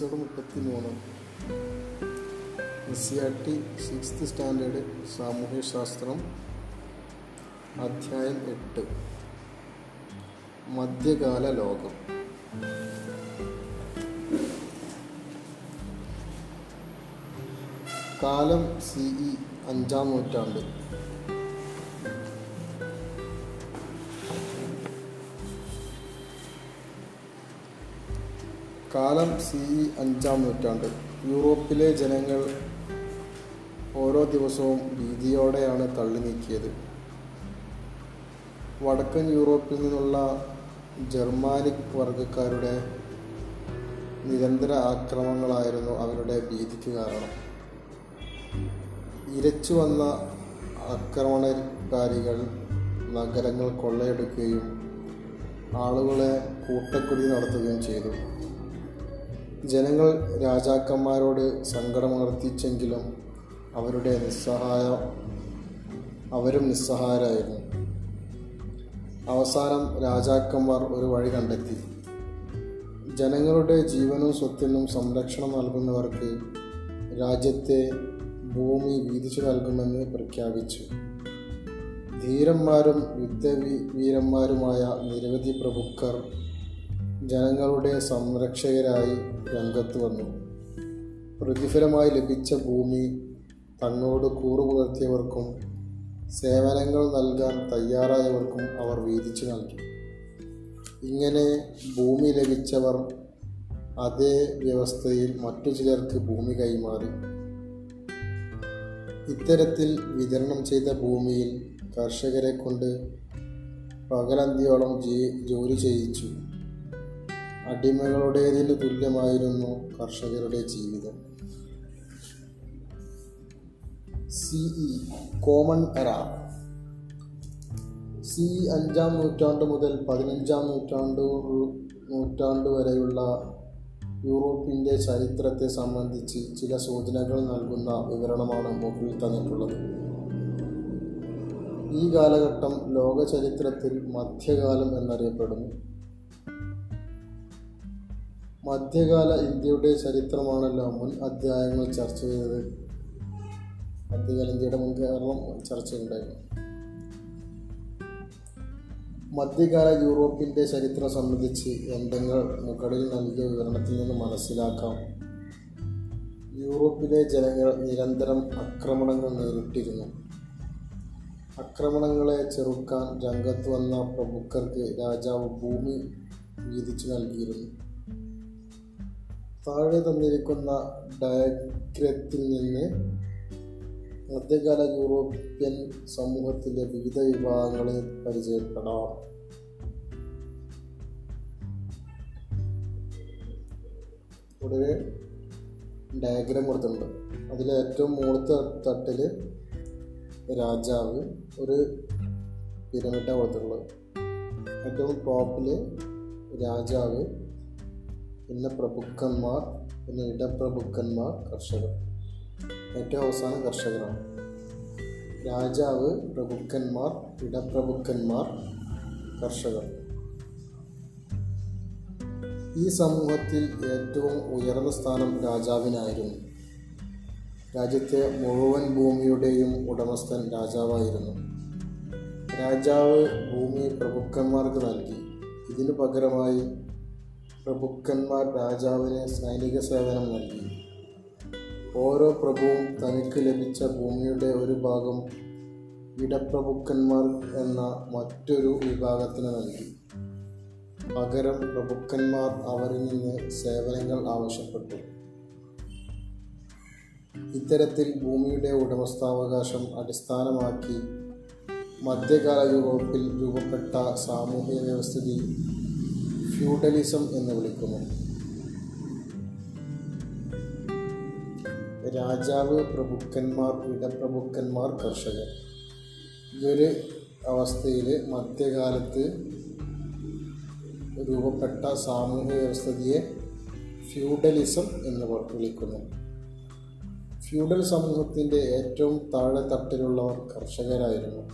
Episode മുപ്പത്തി മൂന്ന് S C R T sixth standard സാമൂഹ്യശാസ്ത്രം അധ്യായം എട്ട്. മധ്യകാല ലോകം. കാലം സി ഇ അഞ്ചാം നൂറ്റാണ്ട്. കാലം സി ഇ അഞ്ചാം നൂറ്റാണ്ട്. യൂറോപ്പിലെ ജനങ്ങൾ ഓരോ ദിവസവും ഭീതിയോടെയാണ് തള്ളി നീക്കിയത് വടക്കൻ യൂറോപ്പിൽ നിന്നുള്ള ജർമാനിക് വർഗക്കാരുടെ നിരന്തര ആക്രമണങ്ങളായിരുന്നു അവരുടെ ഭീതിക്ക് കാരണം. ഇരച്ചു വന്ന ആക്രമണകാരികൾ നഗരങ്ങൾ കൊള്ളയെടുക്കുകയും ആളുകളെ കൂട്ടക്കുടി നടത്തുകയും ചെയ്തു. ജനങ്ങൾ രാജാക്കന്മാരോട് സങ്കടമുണർത്തിച്ചെങ്കിലും അവരുടെ നിസ്സഹായ അവരും നിസ്സഹായരായിരുന്നു. അവസാനം രാജാക്കന്മാർ ഒരു വഴി കണ്ടെത്തി. ജനങ്ങളുടെ ജീവനും സ്വത്തിനും സംരക്ഷണം നൽകുന്നവർക്ക് രാജ്യത്തെ ഭൂമി വീതിച്ചു നൽകുമെന്ന് പ്രഖ്യാപിച്ചു. ധീരന്മാരും യുദ്ധവീരന്മാരുമായ നിരവധി പ്രഭുക്കർ ജനങ്ങളുടെ സംരക്ഷകരായി രംഗത്ത് വന്നു. പ്രതിഫലമായി ലഭിച്ച ഭൂമി തങ്ങളോട് കൂറു പുലർത്തിയവർക്കും സേവനങ്ങൾ നൽകാൻ തയ്യാറായവർക്കും അവർ വീതിച്ചു നൽകി. ഇങ്ങനെ ഭൂമി ലഭിച്ചവർ അതേ വ്യവസ്ഥയിൽ മറ്റു ചിലർക്ക് ഭൂമി കൈമാറി. ഇത്തരത്തിൽ വിതരണം ചെയ്ത ഭൂമിയിൽ കർഷകരെ കൊണ്ട് പകലന്തിയോളം ജോലി ചെയ്യിച്ചു. അടിമകളുടേതിന് തുല്യമായിരുന്നു കർഷകരുടെ ജീവിതം. സിഇ കോമൺ എറ സി അഞ്ചാം നൂറ്റാണ്ട് മുതൽ പതിനഞ്ചാം നൂറ്റാണ്ട് നൂറ്റാണ്ട് വരെയുള്ള യൂറോപ്പിന്റെ ചരിത്രത്തെ സംബന്ധിച്ച് ചില സൂചനകൾ നൽകുന്ന വിവരണമാണ് മുകളിൽ തന്നിട്ടുള്ളത്. ഈ കാലഘട്ടം ലോക ചരിത്രത്തിൽ മധ്യകാലം എന്നറിയപ്പെടുന്നു. മധ്യകാല ഇന്ത്യയുടെ ചരിത്രമാണല്ലോ മുൻ അധ്യായങ്ങൾ ചർച്ച ചെയ്തത്. മധ്യകാല ഇന്ത്യയുടെ മുൻ കേരളം ചർച്ചയുണ്ടായിരുന്നു മധ്യകാല യൂറോപ്പിന്റെ ചരിത്രം സംബന്ധിച്ച് എന്തെങ്കിലും മുകളിൽ നൽകിയ വിവരണത്തിൽ നിന്ന് മനസ്സിലാക്കാം. യൂറോപ്പിലെ ജനങ്ങൾ നിരന്തരം ആക്രമണങ്ങൾ നേരിട്ടിരുന്നു. ആക്രമണങ്ങളെ ചെറുക്കാൻ രംഗത്ത് വന്ന പ്രമുഖർക്ക് രാജാവ് ഭൂമി വീതിച്ചു നൽകിയിരുന്നു. താഴെ തന്നിരിക്കുന്ന ഡയഗ്രത്തിൽ നിന്ന് മധ്യകാല യൂറോപ്യൻ സമൂഹത്തിലെ വിവിധ വിഭാഗങ്ങളെ പരിചയപ്പെടാം. ഇവിടെ ഡയഗ്രാം കൊടുത്തിട്ടുണ്ട്. അതിലെ ഏറ്റവും മുകളിലത്തെ തട്ടിൽ രാജാവ് ഒരു പിരമിഡാണ് കൊടുത്തിട്ടുള്ളത്. ഏറ്റവും ടോപ്പിൽ രാജാവ് പിന്നെ പ്രഭുക്കന്മാർ പിന്നെ ഇടപ്രഭുക്കന്മാർ കർഷകർ. ഏറ്റവും അവസാനം കർഷകരാണ്. രാജാവ് പ്രഭുക്കന്മാർ ഇടപ്രഭുക്കന്മാർ കർഷകർ. ഈ സമൂഹത്തിൽ ഏറ്റവും ഉയർന്ന സ്ഥാനം രാജാവിനായിരുന്നു. രാജ്യത്തെ മുഴുവൻ ഭൂമിയുടെയും ഉടമസ്ഥൻ രാജാവായിരുന്നു. രാജാവ് ഭൂമി പ്രഭുക്കന്മാർക്ക് നൽകി. ഇതിനു പകരമായി പ്രഭുക്കന്മാർ രാജാവിന് സൈനിക സേവനം നൽകി. ഓരോ പ്രഭുവും തനിക്ക് ലഭിച്ച ഭൂമിയുടെ ഒരു ഭാഗം ഇടപ്രഭുക്കന്മാർ എന്ന മറ്റൊരു വിഭാഗത്തിന് നൽകി. പകരം പ്രഭുക്കന്മാർ അവരിൽ നിന്ന് സേവനങ്ങൾ ആവശ്യപ്പെട്ടു. ഇത്തരത്തിൽ ഭൂമിയുടെ ഉടമസ്ഥാവകാശം അടിസ്ഥാനമാക്കി മധ്യകാല യൂറോപ്പിൽ രൂപപ്പെട്ട സാമൂഹിക വ്യവസ്ഥിതി ഫ്യൂഡലിസം എന്ന് വിളിക്കുന്നു. രാജാവ് പ്രഭുക്കന്മാർ ഇടപ്രഭുക്കന്മാർ കർഷകർ. ഈ അവസ്ഥയിൽ മധ്യകാലത്ത് രൂപപ്പെട്ട സാമൂഹ്യ വ്യവസ്ഥയെ ഫ്യൂഡലിസം എന്ന് വിളിക്കുന്നു. ഫ്യൂഡൽ സമൂഹത്തിന്റെ ഏറ്റവും താഴെ തട്ടിലുള്ളവർ കർഷകരായിരുന്നു.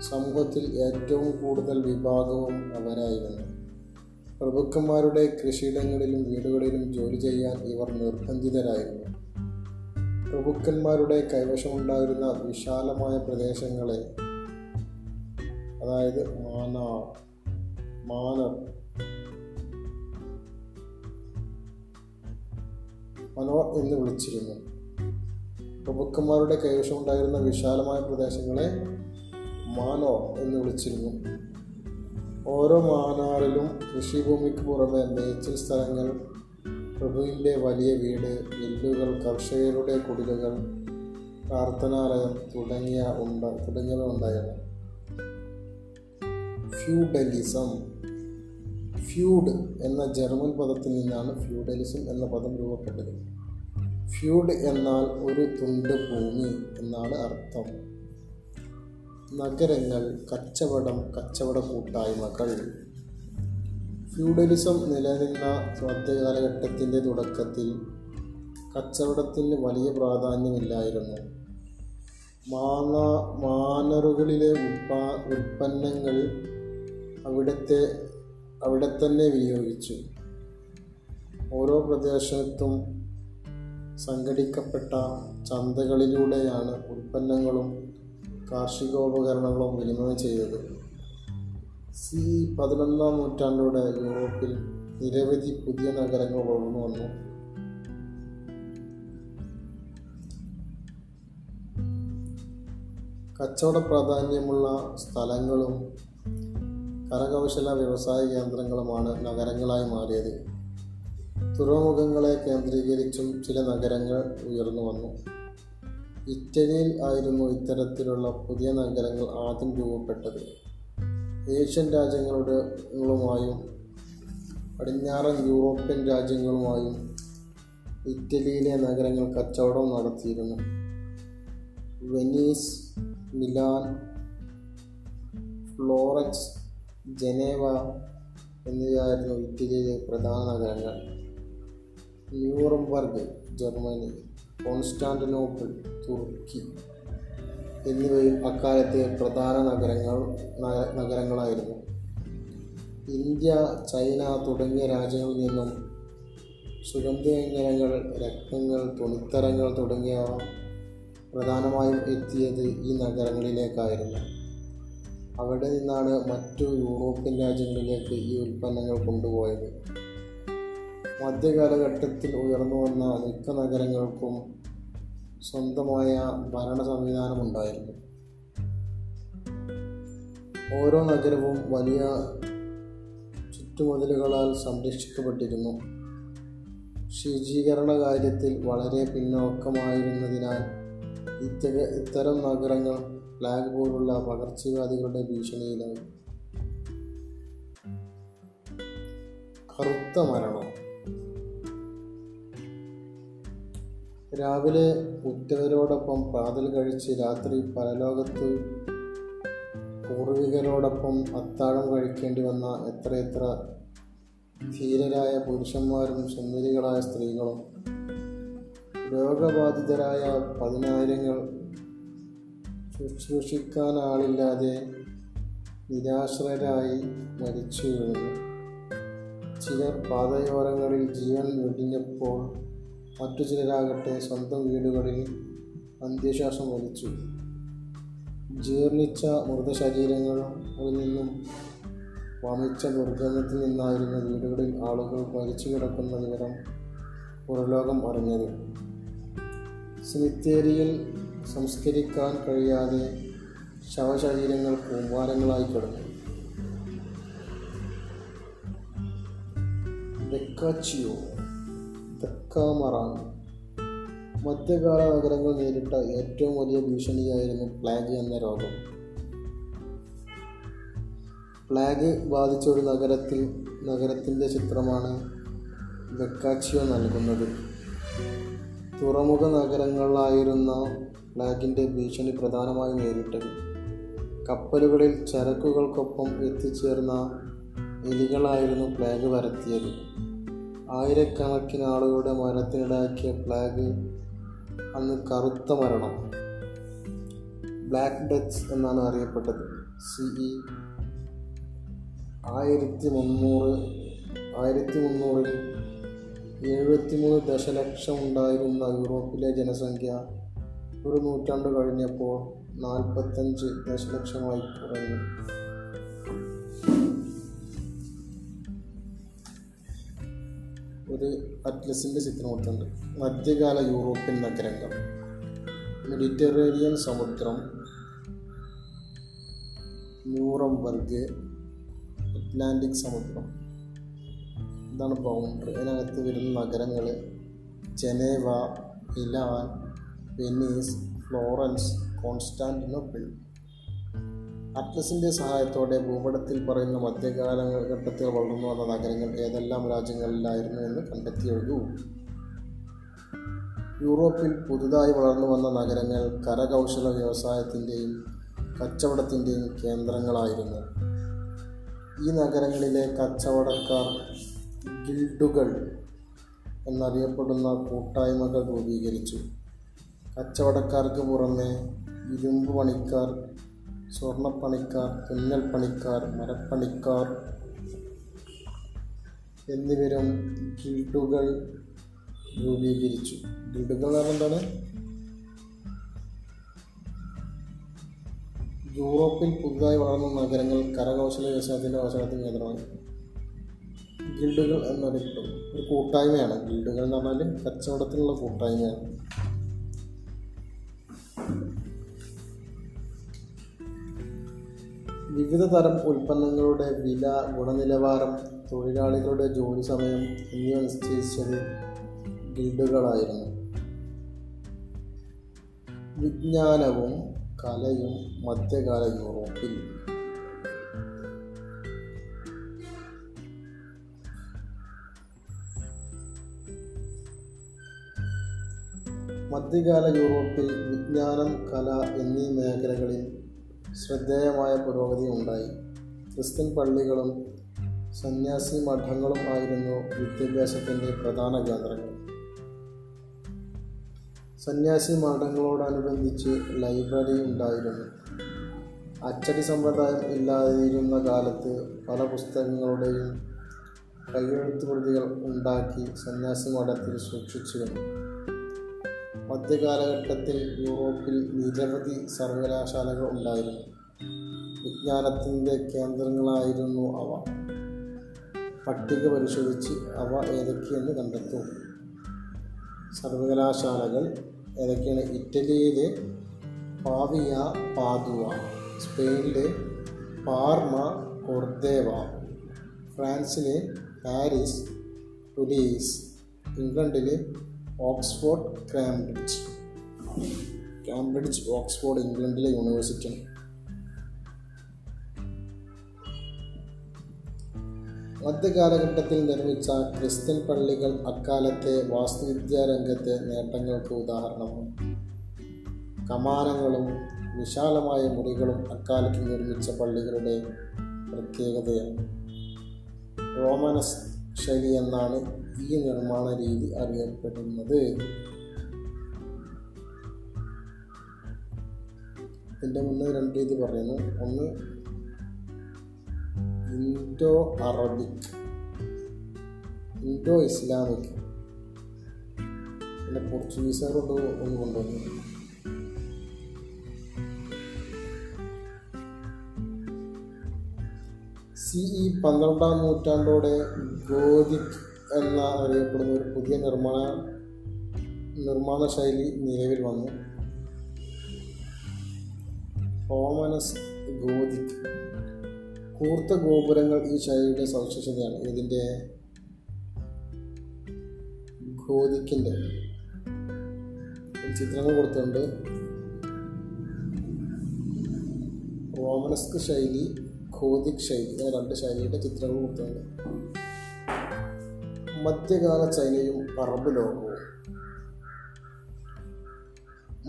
സമൂഹത്തിൽ ഏറ്റവും കൂടുതൽ വിഭാഗവും അവരായിരുന്നു. പ്രഭുക്കന്മാരുടെ കൃഷിയിടങ്ങളിലും വീടുകളിലും ജോലി ചെയ്യാൻ ഇവർ നിർബന്ധിതരായിരുന്നു. പ്രഭുക്കന്മാരുടെ കൈവശമുണ്ടായിരുന്ന വിശാലമായ പ്രദേശങ്ങളെ അതായത് മാന മാനർ മനോർ എന്ന് വിളിച്ചിരുന്നു. പ്രഭുക്കന്മാരുടെ കൈവശമുണ്ടായിരുന്ന വിശാലമായ പ്രദേശങ്ങളെ മാനോർ എന്ന് വിളിച്ചിരുന്നു. ഓരോ മാനാറിലും കൃഷിഭൂമിക്ക് പുറമെ മേച്ചിൽ സ്ഥലങ്ങൾ പ്രഭുവിന്റെ വലിയ വീട് മില്ലുകൾ കർഷകരുടെ കുടിലുകൾ പ്രാർത്ഥനാലയം തുടങ്ങിയ ഉണ്ട തുടങ്ങിയവ ഉണ്ടായിരുന്നു ഫ്യൂഡലിസം ഫ്യൂഡ് എന്ന ജർമ്മൻ പദത്തിൽ നിന്നാണ് ഫ്യൂഡലിസം എന്ന പദം രൂപപ്പെട്ടത്. ഫ്യൂഡ് എന്നാൽ ഒരു തുണ്ട് ഭൂമി എന്നാണ് അർത്ഥം. നഗരങ്ങൾ കച്ചവടം കച്ചവട കൂട്ടായ്മകൾ. ഫ്യൂഡലിസം നിലനിന്ന മധ്യകാലഘട്ടത്തിന്റെ തുടക്കത്തിൽ കച്ചവടത്തിന് വലിയ പ്രാധാന്യമില്ലായിരുന്നു. മാന മാനറുകളിലെ ഉൽപാ ഉൽപ്പന്നങ്ങൾ അവിടുത്തെ അവിടെ തന്നെ വിനിയോഗിച്ചു. ഓരോ പ്രദേശത്തും സംഘടിക്കപ്പെട്ട ചന്തകളിലൂടെയാണ് ഉൽപ്പന്നങ്ങളും കാർഷികോപകരണങ്ങളും വിനിമയം ചെയ്തത്. സി പതിനൊന്നാം നൂറ്റാണ്ടോടെ യൂറോപ്പിൽ നിരവധി പുതിയ നഗരങ്ങൾ വളർന്നു വന്നു. കച്ചവട പ്രാധാന്യമുള്ള സ്ഥലങ്ങളും കരകൗശല വ്യവസായ കേന്ദ്രങ്ങളുമാണ് നഗരങ്ങളായി മാറിയത്. തുറമുഖങ്ങളെ കേന്ദ്രീകരിച്ചും ചില നഗരങ്ങൾ ഉയർന്നു വന്നു. ഇറ്റലിയിൽ ആയിരുന്നു ഇത്തരത്തിലുള്ള പുതിയ നഗരങ്ങൾ ആദ്യം രൂപപ്പെട്ടത്. ഏഷ്യൻ രാജ്യങ്ങളുടെങ്ങളുമായും പടിഞ്ഞാറൻ യൂറോപ്യൻ രാജ്യങ്ങളുമായും ഇറ്റലിയിലെ നഗരങ്ങൾ കച്ചവടം നടത്തിയിരുന്നു. വെനീസ് മിലാൻ ഫ്ലോറൻസ് ജനേവ എന്നിവയായിരുന്നു ഇറ്റലിയിലെ പ്രധാന നഗരങ്ങൾ. Nuremberg Germany. കോൺസ്റ്റാന്റിനോപ്പിൾ തുർക്കി എന്നിവയും അക്കാലത്തെ പ്രധാന നഗരങ്ങൾ നഗ- നഗരങ്ങളായിരുന്നു. ഇന്ത്യ ചൈന തുടങ്ങിയ രാജ്യങ്ങളിൽ നിന്നും സുഗന്ധവ്യഞ്ജനങ്ങൾ രത്നങ്ങൾ തുണിത്തരങ്ങൾ തുടങ്ങിയവ പ്രധാനമായും എത്തിയത് ഈ നഗരങ്ങളിലേക്കായിരുന്നു. അവിടെ നിന്നാണ് മറ്റു യൂറോപ്യൻ രാജ്യങ്ങളിലേക്ക് ഈ ഉൽപ്പന്നങ്ങൾ കൊണ്ടുപോയത്. മധ്യകാലഘട്ടത്തിൽ ഉയർന്നു വന്ന മിക്ക നഗരങ്ങൾക്കും സ്വന്തമായ ഭരണ സംവിധാനമുണ്ടായിരുന്നു ഓരോ നഗരവും വലിയ ചുറ്റുമതിലുകളാൽ സംരക്ഷിക്കപ്പെട്ടിരുന്നു. ശുചീകരണ കാര്യത്തിൽ വളരെ പിന്നോക്കമായിരുന്നതിനാൽ ഇത്തര ഇത്തരം നഗരങ്ങൾ പ്ലാഗ് പോലുള്ള പകർച്ചവ്യാധികളുടെ ഭീഷണിയിലായി. കറുത്ത മരണം. രാവിലെ ഉറ്റവരോടൊപ്പം പ്രാതൽ കഴിച്ച് രാത്രി പരലോകത്ത് പൂർവികരോടൊപ്പം അത്താഴം കഴിക്കേണ്ടി വന്ന എത്രയെത്ര ധീരരായ പുരുഷന്മാരും സുന്ദരികളായ സ്ത്രീകളും രോഗബാധിതരായ പതിനായിരങ്ങൾ ശുശ്രൂഷിക്കാൻ ആളില്ലാതെ നിരാശ്രയരായി മരിച്ചു വീഴുന്നു ചിലർ പാതയോരങ്ങളിൽ ജീവൻ വെടിഞ്ഞപ്പോൾ മറ്റു ചിലരാകട്ടെ സ്വന്തം വീടുകളിൽ അന്ത്യശ്വാസം വലിച്ചു. ജീർണിച്ച മൃതശരീരങ്ങളിൽ നിന്നും വമിച്ച ദുർഗന്ധത്തിൽ നിന്നായിരുന്നു വീടുകളിൽ ആളുകൾ മരിച്ചു കിടക്കുന്ന വിവരം പുറലോകം അറിഞ്ഞത്. സിമിത്തേരിയിൽ സംസ്കരിക്കാൻ കഴിയാതെ ശവശരീരങ്ങൾ കൂമ്പാരങ്ങളായി കിടന്നു. വെക്കാച്ചിയോ? തെക്കാമറാൻ മധ്യകാല നഗരങ്ങൾ നേരിട്ട ഏറ്റവും വലിയ ഭീഷണിയായിരുന്നു പ്ലാഗ് എന്ന രോഗം. പ്ലാഗ് ബാധിച്ച ഒരു നഗരത്തിൽ നഗരത്തിന്റെ ചിത്രമാണ് ബെക്കാച്ചിയോ നൽകുന്നത്. തുറമുഖ നഗരങ്ങളിലായിരുന്ന പ്ലാഗിന്റെ ഭീഷണി പ്രധാനമായി നേരിട്ടത്. കപ്പലുകളിൽ ചരക്കുകൾക്കൊപ്പം എത്തിച്ചേർന്ന എലികളായിരുന്നു പ്ലാഗ് പരത്തിയത്. ആയിരക്കണക്കിന് ആളുകളുടെ മരണത്തിനിടയാക്കിയ പ്ലാഗ് അന്ന് കറുത്ത മരണം. ബ്ലാക്ക് ഡെത്ത് എന്നാണ് അറിയപ്പെട്ടത്. സി ഇ ആയിരത്തി മുന്നൂറ് ആയിരത്തി മുന്നൂറിൽ എഴുപത്തിമൂന്ന് ദശലക്ഷം ഉണ്ടായിരുന്ന യൂറോപ്പിലെ ജനസംഖ്യ ഒരു നൂറ്റാണ്ട് കഴിഞ്ഞപ്പോൾ നാൽപ്പത്തഞ്ച് ദശലക്ഷമായി കുറഞ്ഞു. ഒരു അറ്റ്ലസിന്റെ ചിത്രം കൊടുത്തിട്ടുണ്ട്. മധ്യകാല യൂറോപ്യൻ നഗരങ്ങൾ മെഡിറ്ററേനിയൻ സമുദ്രം. ന്യൂറംബർഗ്. അറ്റ്ലാന്റിക് സമുദ്രം. ഇതാണ് ബൗണ്ടറി അതിനകത്ത് വരുന്ന നഗരങ്ങൾ ജനേവ ഇലാൻ വെനീസ് ഫ്ലോറൻസ് കോൺസ്റ്റാന്റിനോപ്പിൾ. അറ്റ്ലസിന്റെ സഹായത്തോടെ ഭൂപടത്തിൽ പറയുന്ന മധ്യകാലഘട്ടത്തിൽ വളർന്നു വന്ന നഗരങ്ങൾ ഏതെല്ലാം രാജ്യങ്ങളിലായിരുന്നു എന്ന് കണ്ടെത്തി യൂറോപ്പിൽ പുതുതായി വളർന്നു വന്ന നഗരങ്ങൾ കരകൗശല വ്യവസായത്തിന്റെയും കച്ചവടത്തിന്റെയും കേന്ദ്രങ്ങളായിരുന്നു. ഈ നഗരങ്ങളിലെ കച്ചവടക്കാർ ഗിൽഡുകൾ എന്നറിയപ്പെടുന്ന കൂട്ടായ്മകൾ രൂപീകരിച്ചു. കച്ചവടക്കാർക്ക് പുറമെ ഇരുമ്പ് പണിക്കാർ സ്വർണപ്പണിക്കാർ തുന്നൽ പണിക്കാർ മരപ്പണിക്കാർ എന്നിവരും ഗിൽഡുകൾ രൂപീകരിച്ചു. ഗിൽഡുകൾ എന്ന് എന്താണ്? യൂറോപ്പിൽ പുതുതായി വളർന്ന നഗരങ്ങൾ കരകൗശല വ്യവസായത്തിന്റെ അവസരത്തിന് കേന്ദ്രമായി. ഗിൽഡുകൾ എന്നറിയപ്പെടും. ഒരു കൂട്ടായ്മയാണ്. ഗിൽഡുകൾ എന്ന് പറഞ്ഞാൽ കച്ചവടത്തിനുള്ള കൂട്ടായ്മയാണ്. വിവിധ തരം ഉൽപ്പന്നങ്ങളുടെ വില ഗുണനിലവാരം തൊഴിലാളികളുടെ ജോലി സമയം എന്നിവ നിശ്ചയിച്ചത് ഗിൽഡുകളായിരുന്നു. വിജ്ഞാനവും കലയും മധ്യകാല യൂറോപ്പിൽ. മധ്യകാല യൂറോപ്പിൽ വിജ്ഞാനം കല എന്നീ മേഖലകളിൽ ശ്രദ്ധേയമായ പുരോഗതി ഉണ്ടായി. ക്രിസ്ത്യൻ പള്ളികളും സന്യാസി മഠങ്ങളും ആയിരുന്നു വിദ്യാഭ്യാസത്തിന്റെ പ്രധാന കേന്ദ്രങ്ങൾ. സന്യാസി മഠങ്ങളോടനുബന്ധിച്ച് ലൈബ്രറി ഉണ്ടായിരുന്നു. അച്ചടി സമ്പ്രദായം ഇല്ലാതിരുന്ന കാലത്ത് പല പുസ്തകങ്ങളുടെയും കൈയെഴുത്ത് പ്രതികൾ ഉണ്ടാക്കി സന്യാസി മഠത്തിൽ സൂക്ഷിച്ചിരുന്നു. മധ്യകാലഘട്ടത്തിൽ യൂറോപ്പിൽ നിരവധി സർവകലാശാലകൾ ഉണ്ടായിരുന്നു. വിജ്ഞാനത്തിന്റെ കേന്ദ്രങ്ങളായിരുന്നു അവ. പട്ടിക പരിശോധിച്ച് അവ ഏതൊക്കെയെന്ന് കണ്ടെത്തും. സർവകലാശാലകൾ ഏതൊക്കെയാണ്? ഇറ്റലിയിലെ പാവിയ പാതുവ സ്പെയിനിലെ പാർമ കൊർദേവ ഫ്രാൻസിലെ പാരീസ് ടുലീസ് ഇംഗ്ലണ്ടിലെ ഓക്സ്ഫോർഡ് കാംബ്രിഡ്ജ്. കാംബ്രിഡ്ജ് ഓക്സ്ഫോർഡ് ഇംഗ്ലണ്ടിലെ യൂണിവേഴ്സിറ്റിയാണ് മധ്യകാലഘട്ടത്തിൽ നിർമ്മിച്ച ക്രിസ്ത്യൻ പള്ളികൾ അക്കാലത്തെ വാസ്തുവിദ്യാ രംഗത്തെ നേട്ടങ്ങൾക്ക് ഉദാഹരണമാണ് കമാനങ്ങളും വിശാലമായ മുറികളും അക്കാലത്ത് നിർമ്മിച്ച പള്ളികളുടെ പ്രത്യേകതയാണ്. റോമനസ് ശൈലി എന്നാണ് ഈ നിർമ്മാണ രീതി അറിയപ്പെടുന്നത് ഇതിന്റെ മുന്നേ രണ്ട് രീതി പറയുന്നു. ഒന്ന് ഇൻഡോ അറബിക്. Indo Islamic. പിന്നെ പോർച്ചുഗീസുകാരോട് ഒന്ന് കൊണ്ടുവന്നു. സി ഇ പന്ത്രണ്ടാം നൂറ്റാണ്ടോടെ ഗോതിക് എന്ന അറിയപ്പെടുന്ന ഒരു പുതിയ നിർമ്മാണ നിർമ്മാണ ശൈലി നിലവിൽ വന്നു. ഓമനസ് ഗോതിക് കൂർത്ത ഗോപുരങ്ങൾ ഈ ശൈലിയുടെ സവിശേഷതയാണ്. ഇതിന്റെ ഗോതിക്കിന്റെ ചിത്രങ്ങൾ കൊടുത്തിട്ടുണ്ട്. റോമനസ്ക് ശൈലി ഖോദിക് ശൈലി രണ്ട് ശൈലിയുടെ ചിത്രങ്ങൾ കൊടുത്തിട്ടുണ്ട്. മധ്യകാല ചൈനയും അറബ് ലോകവും.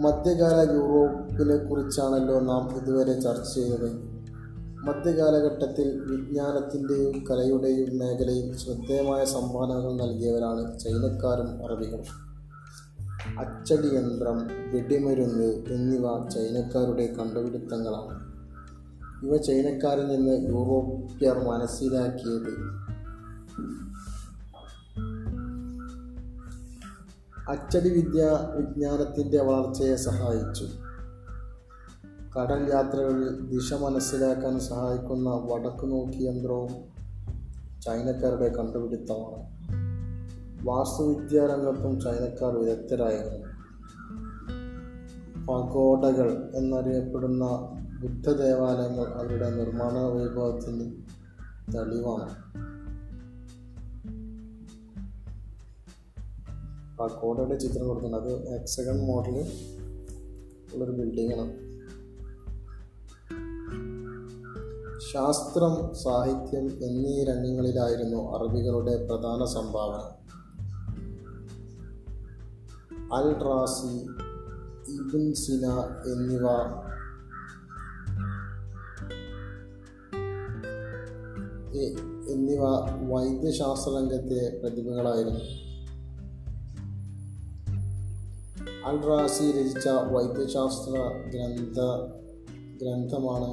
മധ്യകാല യൂറോപ്പിനെ കുറിച്ചാണല്ലോ നാം ഇതുവരെ ചർച്ച ചെയ്തത്. മധ്യകാലഘട്ടത്തിൽ വിജ്ഞാനത്തിന്റെയും കലയുടെയും മേഖലയിൽ ശ്രദ്ധേയമായ സംഭാവനകൾ നൽകിയവരാണ് ചൈനക്കാരും അറബികളും. അച്ചടി യന്ത്രം വെടിമരുന്ന് എന്നിവ ചൈനക്കാരുടെ അച്ചടി വിദ്യ വിജ്ഞാനത്തിന്റെ വളർച്ചയെ സഹായിച്ചു. കടൽ യാത്രകളിൽ ദിശ മനസ്സിലാക്കാൻ സഹായിക്കുന്ന വടക്ക് നോക്കി യന്ത്രവും ചൈനക്കാരുടെ കണ്ടുപിടുത്തമാണ്. വാസ്തുവിദ്യാ രംഗത്തും ചൈനക്കാർ വിദഗ്ധരായിരുന്നു. പഗോഡകൾ എന്നറിയപ്പെടുന്ന ബുദ്ധ ദേവാലയങ്ങൾ അവരുടെ നിർമ്മാണ വൈഭവത്തിന് തെളിവാണ്. പഗോഡയുടെ ചിത്രം കൊടുക്കുന്നത് അത് എക്സഗൺ മോഡൽ ഉള്ളൊരു ബിൽഡിങ്ങാണ്. ശാസ്ത്രം സാഹിത്യം എന്നീ രംഗങ്ങളിലായിരുന്നു അറബികളുടെ പ്രധാന സംഭാവന. അൽ റാസി ഇബിൻ സിന എന്നിവ എന്നിവ വൈദ്യശാസ്ത്ര രംഗത്തെ പ്രതിഭകളായിരുന്നു. അൽ റാസി രചിച്ച വൈദ്യശാസ്ത്ര ഗ്രന്ഥ ഗ്രന്ഥമാണ്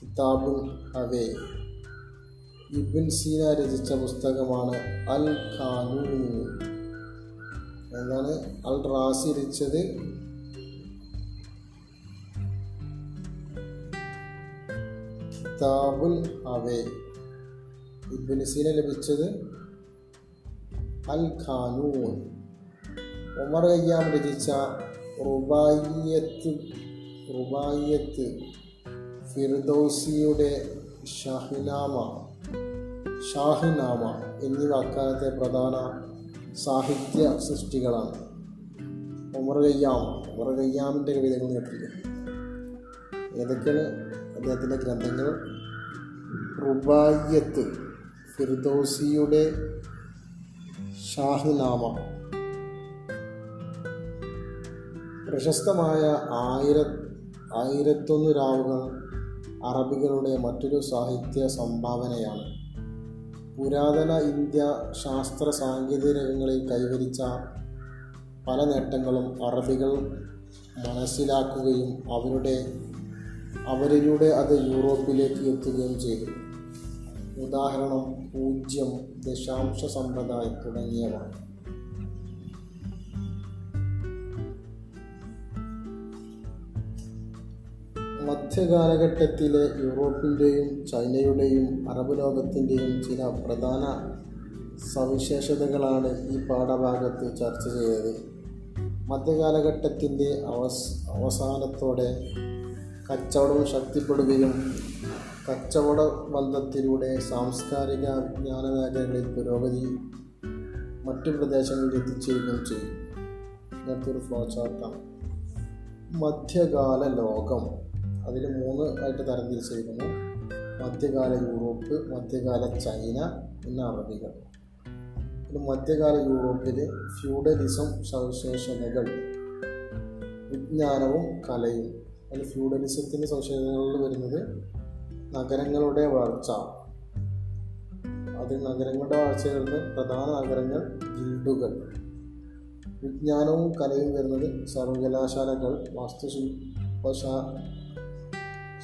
കിതാബുൽ ഹവേ. ഇബിൻ സീന രചിച്ച പുസ്തകമാണ് അൽ ഖാനൂൻ എന്നാണ് അൽ റാസി രചിച്ചത് കിതാബുൽ ഹവേ. ഇബിൻ സീന ലഭിച്ചത് അൽ ഖാനൂൻ. ഉമർ ഖയ്യാം രചിച്ച റുബായിയത്ത് റുബായിയത്ത് ഫിർദൗസിയുടെ ഷാഹിനാമ ഷാഹിനാമ എന്നിവ അക്കാലത്തെ പ്രധാന സാഹിത്യ സൃഷ്ടികളാണ്. ഉമർ ഖയ്യാം ഉമർ ഖയ്യാമിന്റെ കവിതകൾ കേട്ടില്ല? ഏതൊക്കെയാണ് അദ്ദേഹത്തിന്റെ ഗ്രന്ഥങ്ങൾ? റുബായിയത്ത് ഫിർദോസിയുടെ ഷാഹിനാമ. പ്രശസ്തമായ ആയിര ആയിരത്തൊന്ന് രാവുകൾ അറബികളുടെ മറ്റൊരു സാഹിത്യ സംഭാവനയാണ്. പുരാതന ഇന്ത്യ ശാസ്ത്ര സാങ്കേതിക രംഗങ്ങളിൽ കൈവരിച്ച പല നേട്ടങ്ങളും അറബികൾ മനസ്സിലാക്കുകയും അവരുടെ അവരിലൂടെ അത് യൂറോപ്പിലേക്ക് എത്തുകയും ചെയ്തു. ഉദാഹരണം പൂജ്യം ദശാംശ സമ്പ്രദായം തുടങ്ങിയവ. മധ്യകാലഘട്ടത്തിലെ യൂറോപ്പിന്റെയും ചൈനയുടെയും അറബ് ലോകത്തിന്റെയും ചില പ്രധാന സവിശേഷതകളാണ് ഈ പാഠഭാഗത്ത് ചർച്ച ചെയ്തത്. മധ്യകാലഘട്ടത്തിന്റെ അവസ് അവസാനത്തോടെ കച്ചവടം ശക്തിപ്പെടുകയും കച്ചവട ബന്ധത്തിലൂടെ സാംസ്കാരിക വിജ്ഞാന മേഖലകളിൽ പുരോഗതി മറ്റു പ്രദേശങ്ങളിൽ എത്തിച്ചേരുകയും ചെയ്യും ഇങ്ങനത്തെ ഒരു ഫ്ലോ ചാർട്ടാണ് മധ്യകാല ലോകം അതിൽ മൂന്ന് ആയിട്ട് തരംതിരിച്ചിരിക്കുന്നു മധ്യകാല യൂറോപ്പ് മധ്യകാല ചൈന പിന്നെ അറബികൾ. മധ്യകാല യൂറോപ്പിൽ ഫ്യൂഡലിസം സവിശേഷതകൾ വിജ്ഞാനവും കലയും. അതിൽ ഫ്യൂഡലിസത്തിന്റെ സവിശേഷതകളിൽ വരുന്നത് നഗരങ്ങളുടെ വളർച്ച. അതിൽ നഗരങ്ങളുടെ വളർച്ചകളിൽ പ്രധാന നഗരങ്ങൾ ഗിൽഡുകൾ. വിജ്ഞാനവും കലയും വരുന്നത് സർവകലാശാലകൾ വാസ്തുശില്പശാ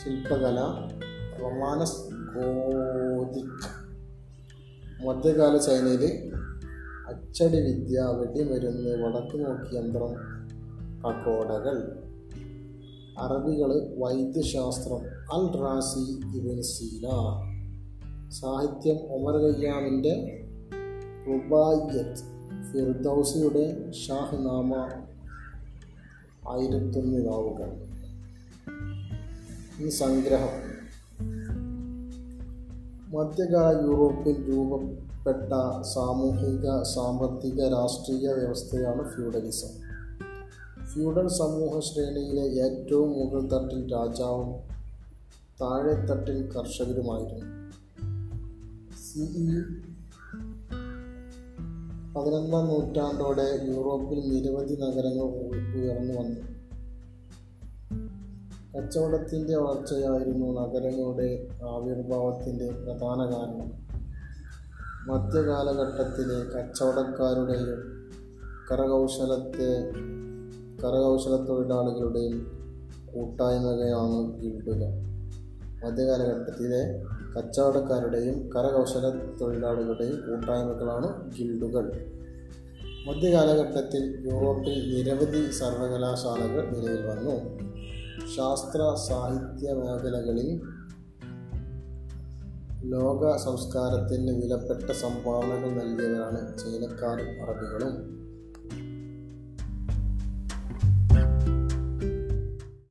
ശില്പകല റൊമാനസ് ഗോതിക് മധ്യകാല ചൈനയിൽ അച്ചടി വിദ്യ വെടിമരുന്ന് വടക്ക് നോക്കി യന്ത്രം പകോടകൾ. അറബികൾ വൈദ്യശാസ്ത്രം അൽ റാസി ഇബിൻ സീന. സാഹിത്യം ഒമർ ഖയ്യാമിന്റെ റുബായത്ത് ഫിർദൌസിയുടെ ഷാഹ്നാമ ആയിരത്തൊന്ന് നാവുകൾ ഈ സംഗ്രഹം. മധ്യകാല യൂറോപ്പിൽ രൂപപ്പെട്ട സാമൂഹിക സാമ്പത്തിക രാഷ്ട്രീയ വ്യവസ്ഥയാണ് ഫ്യൂഡലിസം. ഫ്യൂഡൽ സമൂഹ ശ്രേണിയിലെ ഏറ്റവും മുകൾ തട്ടിൽ രാജാവും താഴെത്തട്ടിൽ കർഷകരുമായിരുന്നു. സിഇ പതിനൊന്നാം നൂറ്റാണ്ടോടെ യൂറോപ്പിൽ നിരവധി നഗരങ്ങൾ ഉയർന്നു വന്നു കച്ചവടത്തിന്റെ വളർച്ചയായിരുന്നു നഗരങ്ങളുടെ ആവിർഭാവത്തിന്റെ പ്രധാന കാരണം. മധ്യകാലഘട്ടത്തിലെ കച്ചവടക്കാരുടെയും കരകൗശലത്തെ കരകൗശല തൊഴിലാളികളുടെയും കൂട്ടായ്മകയാണ് ഗിൽഡുകൾ മധ്യകാലഘട്ടത്തിലെ കച്ചവടക്കാരുടെയും കരകൗശല തൊഴിലാളികളുടെയും കൂട്ടായ്മകളാണ് ഗിൽഡുകൾ മധ്യകാലഘട്ടത്തിൽ യൂറോപ്പിൽ നിരവധി സർവകലാശാലകൾ നിലവിൽ വന്നു. ശാസ്ത്ര സാഹിത്യ മേഖലകളിൽ ലോക സംസ്കാരത്തിന് വിലപ്പെട്ട സംഭാവനകൾ നൽകിയവരാണ് ചൈനക്കാരും അറബികളും.